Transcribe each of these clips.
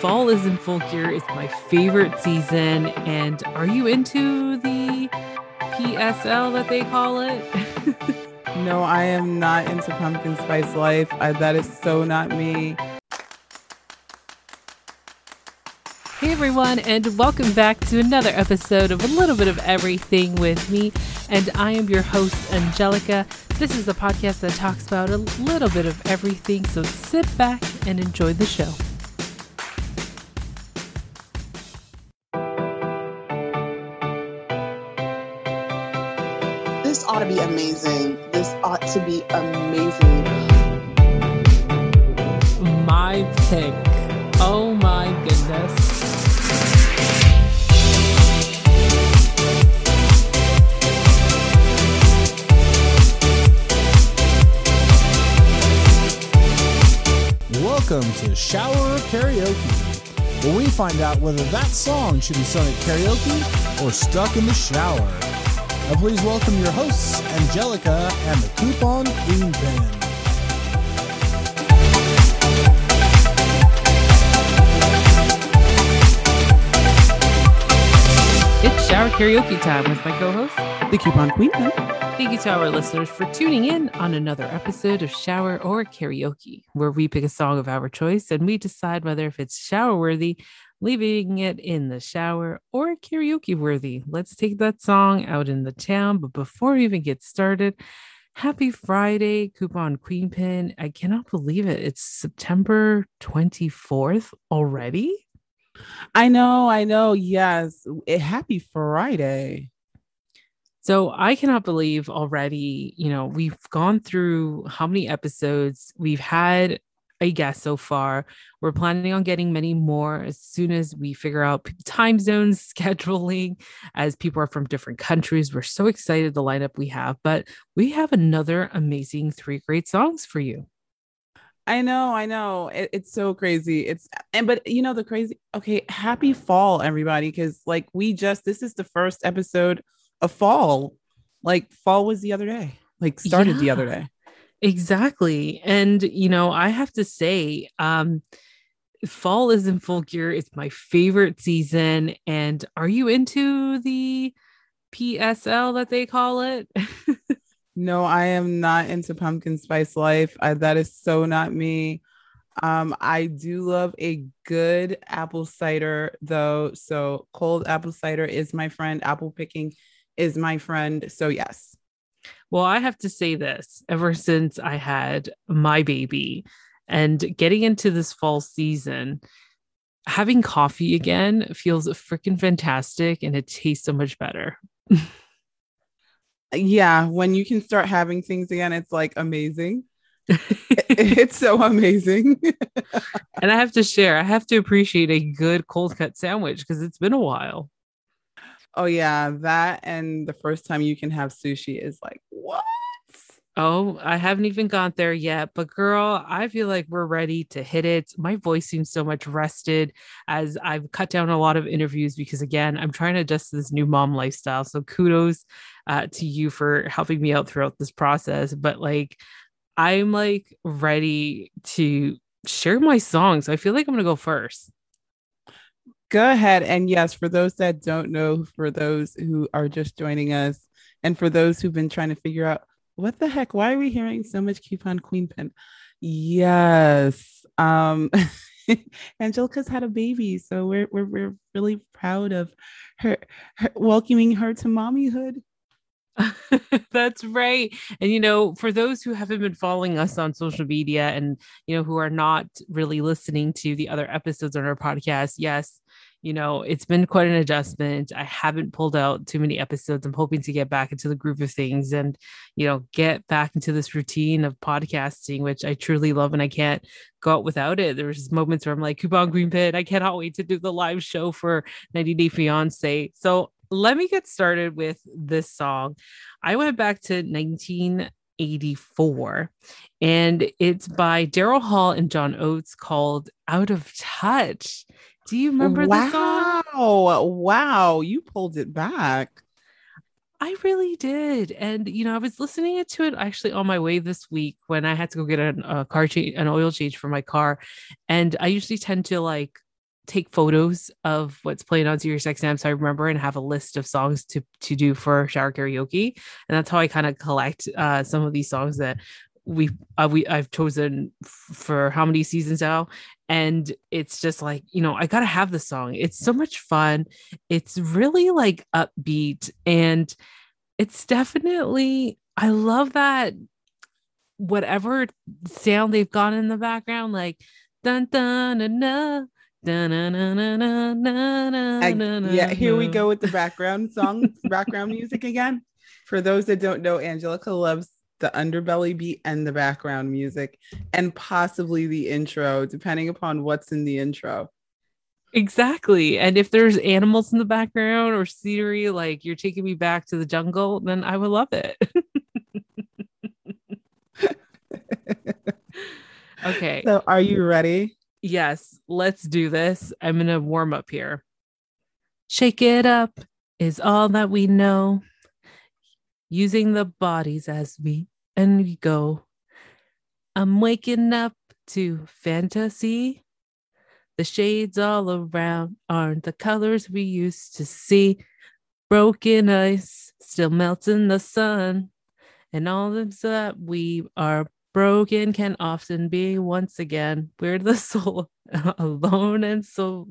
fall is in full gear. It's my favorite season. And are you into the PSL that they call it? no, I am not into pumpkin spice life. I, that is so not me. Hey everyone, and welcome back to another episode of A Little Bit of Everything with me. And I am your host, Angelica. This is a podcast that talks about a little bit of everything, so sit back and enjoy the show. This ought to be amazing. This ought to be amazing. My pick. Oh my goodness. Welcome to Shower of Karaoke, where we find out whether that song should be sung at karaoke or stuck in the shower. Now, please welcome your hosts, Angelica and the Coupon Queen Band. It's shower karaoke time with my co host, The coupon queen. Pin. Thank you to our listeners for tuning in on another episode of Shower or Karaoke, where we pick a song of our choice and we decide whether if it's shower worthy, leaving it in the shower, or karaoke worthy. Let's take that song out in the town. But before we even get started, happy Friday, Coupon Queen Pin. I cannot believe it. It's September 24th already. I know, I know. Yes. Eh, happy Friday. So I cannot believe already, you know, we've gone through how many episodes we've had a guest so far. We're planning on getting many more as soon as we figure out time zones, scheduling, as people are from different countries. We're so excited the lineup we have, but we have another amazing three great songs for you. I know, I know. It, it's so crazy. It's and but you know the crazy. Okay, happy fall, everybody, because like we just this is the first episode of fall. Like fall was the other day. Like started Yeah. the other day. Exactly. And you know, I have to say, um, fall is in full gear. It's my favorite season. And are you into the PSL that they call it? No, I am not into pumpkin spice life. I, that is so not me. Um, I do love a good apple cider though. So cold apple cider is my friend. Apple picking is my friend. So yes. Well, I have to say this ever since I had my baby and getting into this fall season, having coffee again feels freaking fantastic and it tastes so much better. Yeah, when you can start having things again, it's like amazing. it's so amazing. and I have to share, I have to appreciate a good cold cut sandwich because it's been a while. Oh yeah, that and the first time you can have sushi is like what? Oh, I haven't even gone there yet, but girl, I feel like we're ready to hit it. My voice seems so much rested as I've cut down a lot of interviews because, again, I'm trying to adjust to this new mom lifestyle. So, kudos uh, to you for helping me out throughout this process. But, like, I'm like ready to share my songs. I feel like I'm going to go first. Go ahead. And yes, for those that don't know, for those who are just joining us, and for those who've been trying to figure out what the heck, why are we hearing so much coupon queen pin? Yes. Um Angelica's had a baby, so we're we're we're really proud of her, her welcoming her to mommyhood. That's right. And, you know, for those who haven't been following us on social media and, you know, who are not really listening to the other episodes on our podcast, yes, you know, it's been quite an adjustment. I haven't pulled out too many episodes. I'm hoping to get back into the groove of things and, you know, get back into this routine of podcasting, which I truly love and I can't go out without it. There's moments where I'm like, Coupon Queen Pin, I cannot wait to do the live show for 90 Day Fiance. So let me get started with this song. I went back to 1984 and it's by Daryl Hall and John Oates called Out of Touch. Do you remember the song? wow. Wow. You pulled it back. I really did. And, you know, I was listening to it actually on my way this week when I had to go get an, a car change, an oil change for my car. And I usually tend to like take photos of what's playing on Sirius XM so I remember and have a list of songs to to do for shower karaoke and that's how I kind of collect uh, some of these songs that we uh, we I've chosen f- for how many seasons now and it's just like you know I got to have the song. It's so much fun. It's really like upbeat and it's definitely I love that whatever sound they've got in the background like dun dun dun dun yeah, here we go with the background song, background music again. For those that don't know, Angelica loves the underbelly beat and the background music, and possibly the intro, depending upon what's in the intro. Exactly. And if there's animals in the background or scenery, like you're taking me back to the jungle, then I would love it. okay. So, are you ready? Yes, let's do this. I'm going to warm up here. Shake it up is all that we know. Using the bodies as we and we go. I'm waking up to fantasy. The shades all around aren't the colors we used to see. Broken ice still melts in the sun. And all that we are broken can often be once again. We're the soul alone. And so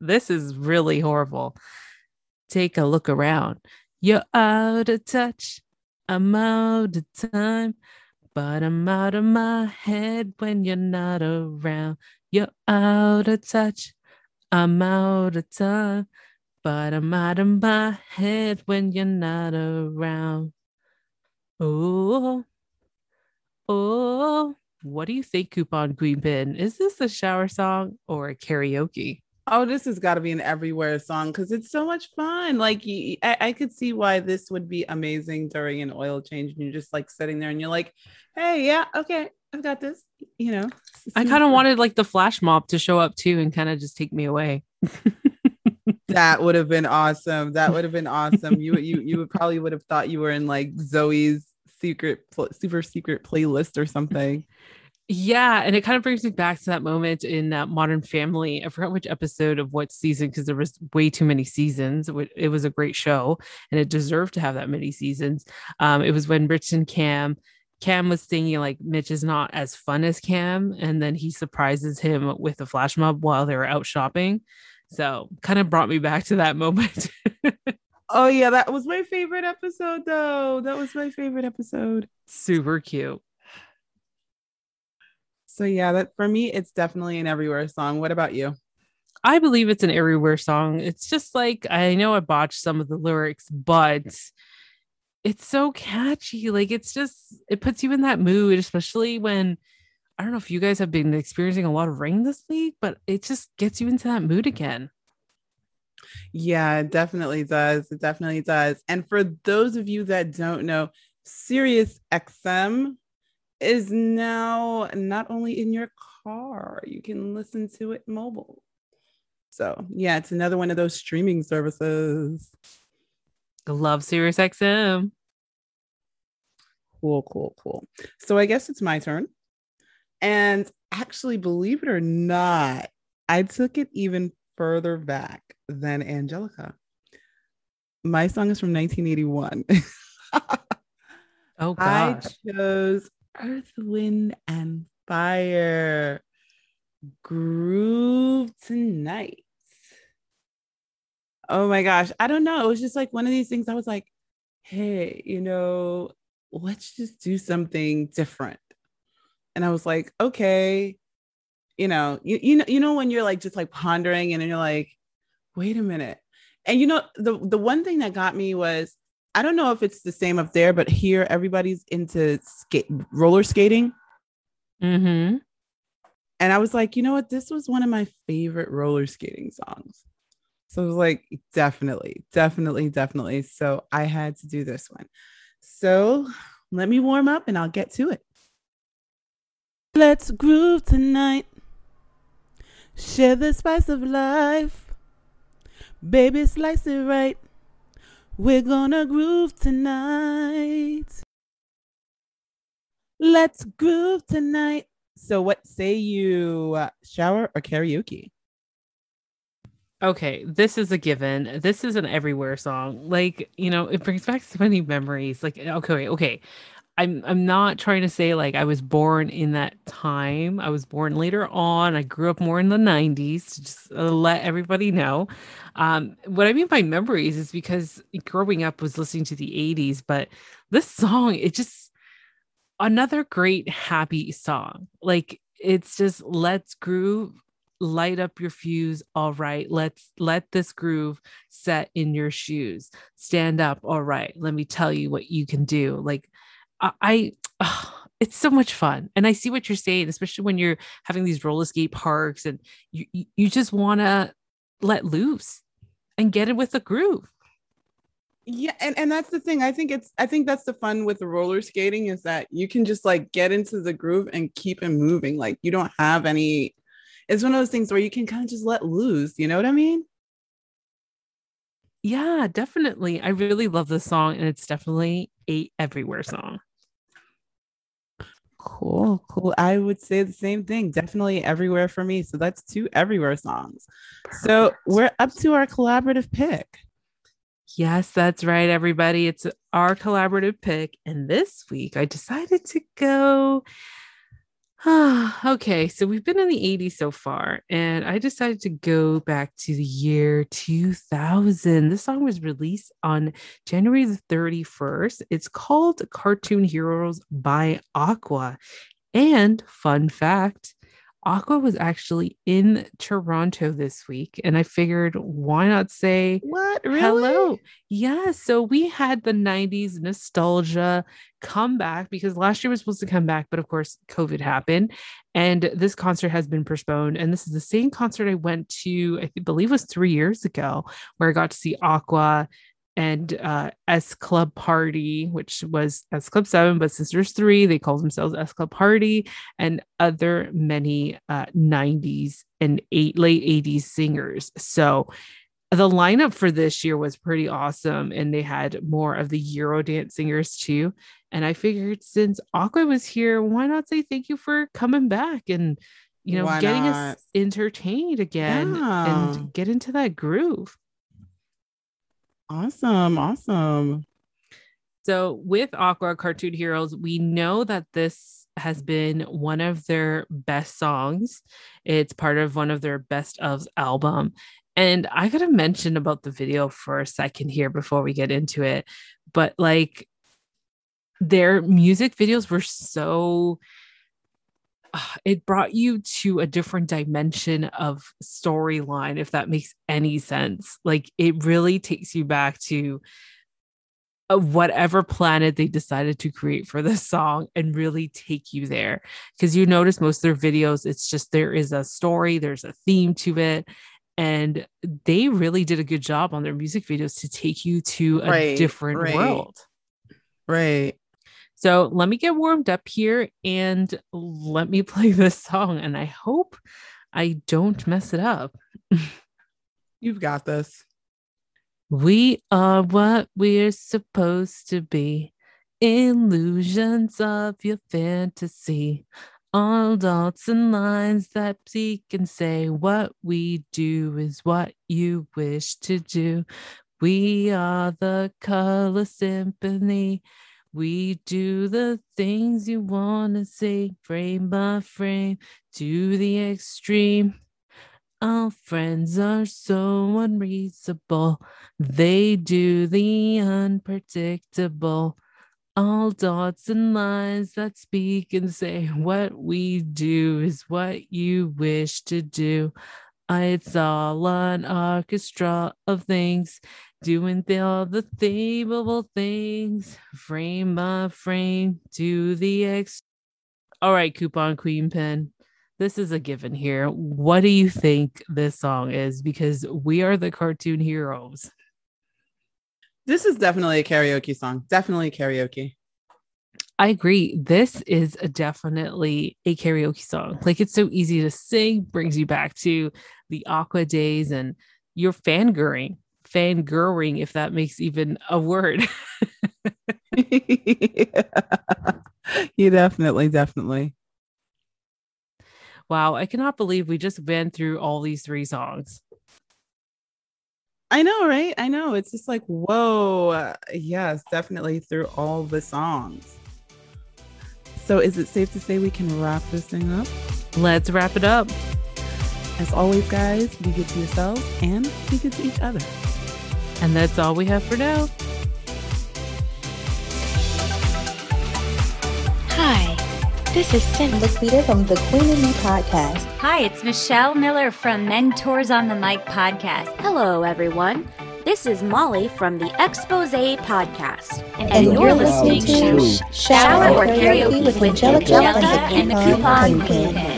this is really horrible. Take a look around. You're out of touch. I'm out of time. But I'm out of my head when you're not around. You're out of touch. I'm out of time. But I'm out of my head when you're not around. Oh, oh, what do you think, Coupon Queen Pin? Is this a shower song or a karaoke? Oh, this has got to be an everywhere song because it's so much fun. Like, I, I could see why this would be amazing during an oil change. And you're just like sitting there and you're like, hey, yeah, okay, I've got this. You know, I kind of wanted like the flash mob to show up too and kind of just take me away. that would have been awesome. That would have been awesome. You you you would probably would have thought you were in like Zoe's secret super secret playlist or something. Yeah, and it kind of brings me back to that moment in uh, Modern Family. I forgot which episode of what season because there was way too many seasons. It was a great show, and it deserved to have that many seasons. Um, it was when Mitch and Cam, Cam was thinking like Mitch is not as fun as Cam, and then he surprises him with a flash mob while they were out shopping. So, kind of brought me back to that moment. oh yeah, that was my favorite episode, though. That was my favorite episode. Super cute. So yeah, that for me, it's definitely an everywhere song. What about you? I believe it's an everywhere song. It's just like I know I botched some of the lyrics, but it's so catchy. Like it's just it puts you in that mood, especially when I don't know if you guys have been experiencing a lot of rain this week, but it just gets you into that mood again. Yeah, it definitely does. It definitely does. And for those of you that don't know, Sirius XM is now not only in your car, you can listen to it mobile. So, yeah, it's another one of those streaming services. Love Sirius XM. Cool, cool, cool. So, I guess it's my turn. And actually, believe it or not, I took it even further back than Angelica. My song is from 1981. oh. I chose Earth, Wind, and Fire. Groove tonight. Oh my gosh. I don't know. It was just like one of these things I was like, hey, you know, let's just do something different. And I was like, okay, you know, you, you know, you know, when you're like just like pondering and you're like, wait a minute. And you know, the the one thing that got me was I don't know if it's the same up there, but here everybody's into skate roller skating. Mm-hmm. And I was like, you know what? This was one of my favorite roller skating songs. So I was like, definitely, definitely, definitely. So I had to do this one. So let me warm up and I'll get to it. Let's groove tonight. Share the spice of life. Baby, slice it right. We're gonna groove tonight. Let's groove tonight. So, what say you, uh, shower or karaoke? Okay, this is a given. This is an everywhere song. Like, you know, it brings back so many memories. Like, okay, okay. I'm I'm not trying to say like I was born in that time. I was born later on. I grew up more in the 90s to just uh, let everybody know. Um, what I mean by memories is because growing up was listening to the 80s, but this song, it just another great happy song. Like it's just let's groove light up your fuse all right let's let this groove set in your shoes stand up all right let me tell you what you can do like I, I it's so much fun. And I see what you're saying, especially when you're having these roller skate parks and you you just want to let loose and get it with a groove. Yeah, and, and that's the thing. I think it's I think that's the fun with the roller skating is that you can just like get into the groove and keep it moving. Like you don't have any it's one of those things where you can kind of just let loose, you know what I mean? Yeah, definitely. I really love this song and it's definitely a everywhere song. Cool, cool. I would say the same thing. Definitely everywhere for me. So that's two everywhere songs. So we're up to our collaborative pick. Yes, that's right, everybody. It's our collaborative pick. And this week I decided to go okay, so we've been in the 80s so far, and I decided to go back to the year 2000. This song was released on January the 31st. It's called Cartoon Heroes by Aqua. And fun fact Aqua was actually in Toronto this week, and I figured why not say what really? hello? Yeah, so we had the 90s nostalgia come back because last year was supposed to come back, but of course, COVID happened, and this concert has been postponed. And this is the same concert I went to, I believe was three years ago, where I got to see Aqua and uh, S Club Party, which was S Club 7, but since there's three, they call themselves S Club Party, and other many uh, 90s and eight, late 80s singers. So the lineup for this year was pretty awesome, and they had more of the Eurodance singers too. And I figured since Aqua was here, why not say thank you for coming back and you know why getting not? us entertained again yeah. and get into that groove. Awesome. Awesome. So, with Aqua Cartoon Heroes, we know that this has been one of their best songs. It's part of one of their best of album. And I got to mention about the video for a second here before we get into it. But like their music videos were so it brought you to a different dimension of storyline if that makes any sense. Like it really takes you back to uh, whatever planet they decided to create for this song and really take you there. Because you notice most of their videos it's just there is a story there's a theme to it and they really did a good job on their music videos to take you to a right, different right. world. Right so let me get warmed up here and let me play this song. And I hope I don't mess it up. You've got this. We are what we're supposed to be. Illusions of your fantasy. All dots and lines that speak and say what we do is what you wish to do. We are the color symphony. We do the things you want to see, frame by frame, to the extreme. Our friends are so unreasonable. They do the unpredictable. All dots and lines that speak and say what we do is what you wish to do. It's all an orchestra of things doing the, all the themable things, frame by frame, to the X. All right, Coupon Queen Pin. This is a given here. What do you think this song is? Because we are the cartoon heroes. This is definitely a karaoke song. Definitely karaoke. I agree. This is a definitely a karaoke song. Like it's so easy to sing, brings you back to the Aqua days and you're fangirling fangirling, if that makes even a word. yeah. You definitely, definitely. Wow, I cannot believe we just went through all these three songs. I know, right? I know. It's just like, whoa. Uh, yes, definitely through all the songs. So, is it safe to say we can wrap this thing up? Let's wrap it up. As always, guys, be good to yourselves and be good to each other. And that's all we have for now. Hi, this is Cindy. Laquita from the Queen and Me podcast. Hi, it's Michelle Miller from Mentors on the Mic podcast. Hello, everyone. This is Molly from the Expose Podcast. And, And you're, listening to Shower or Karaoke with Angelica and the Coupon Queen. Queen.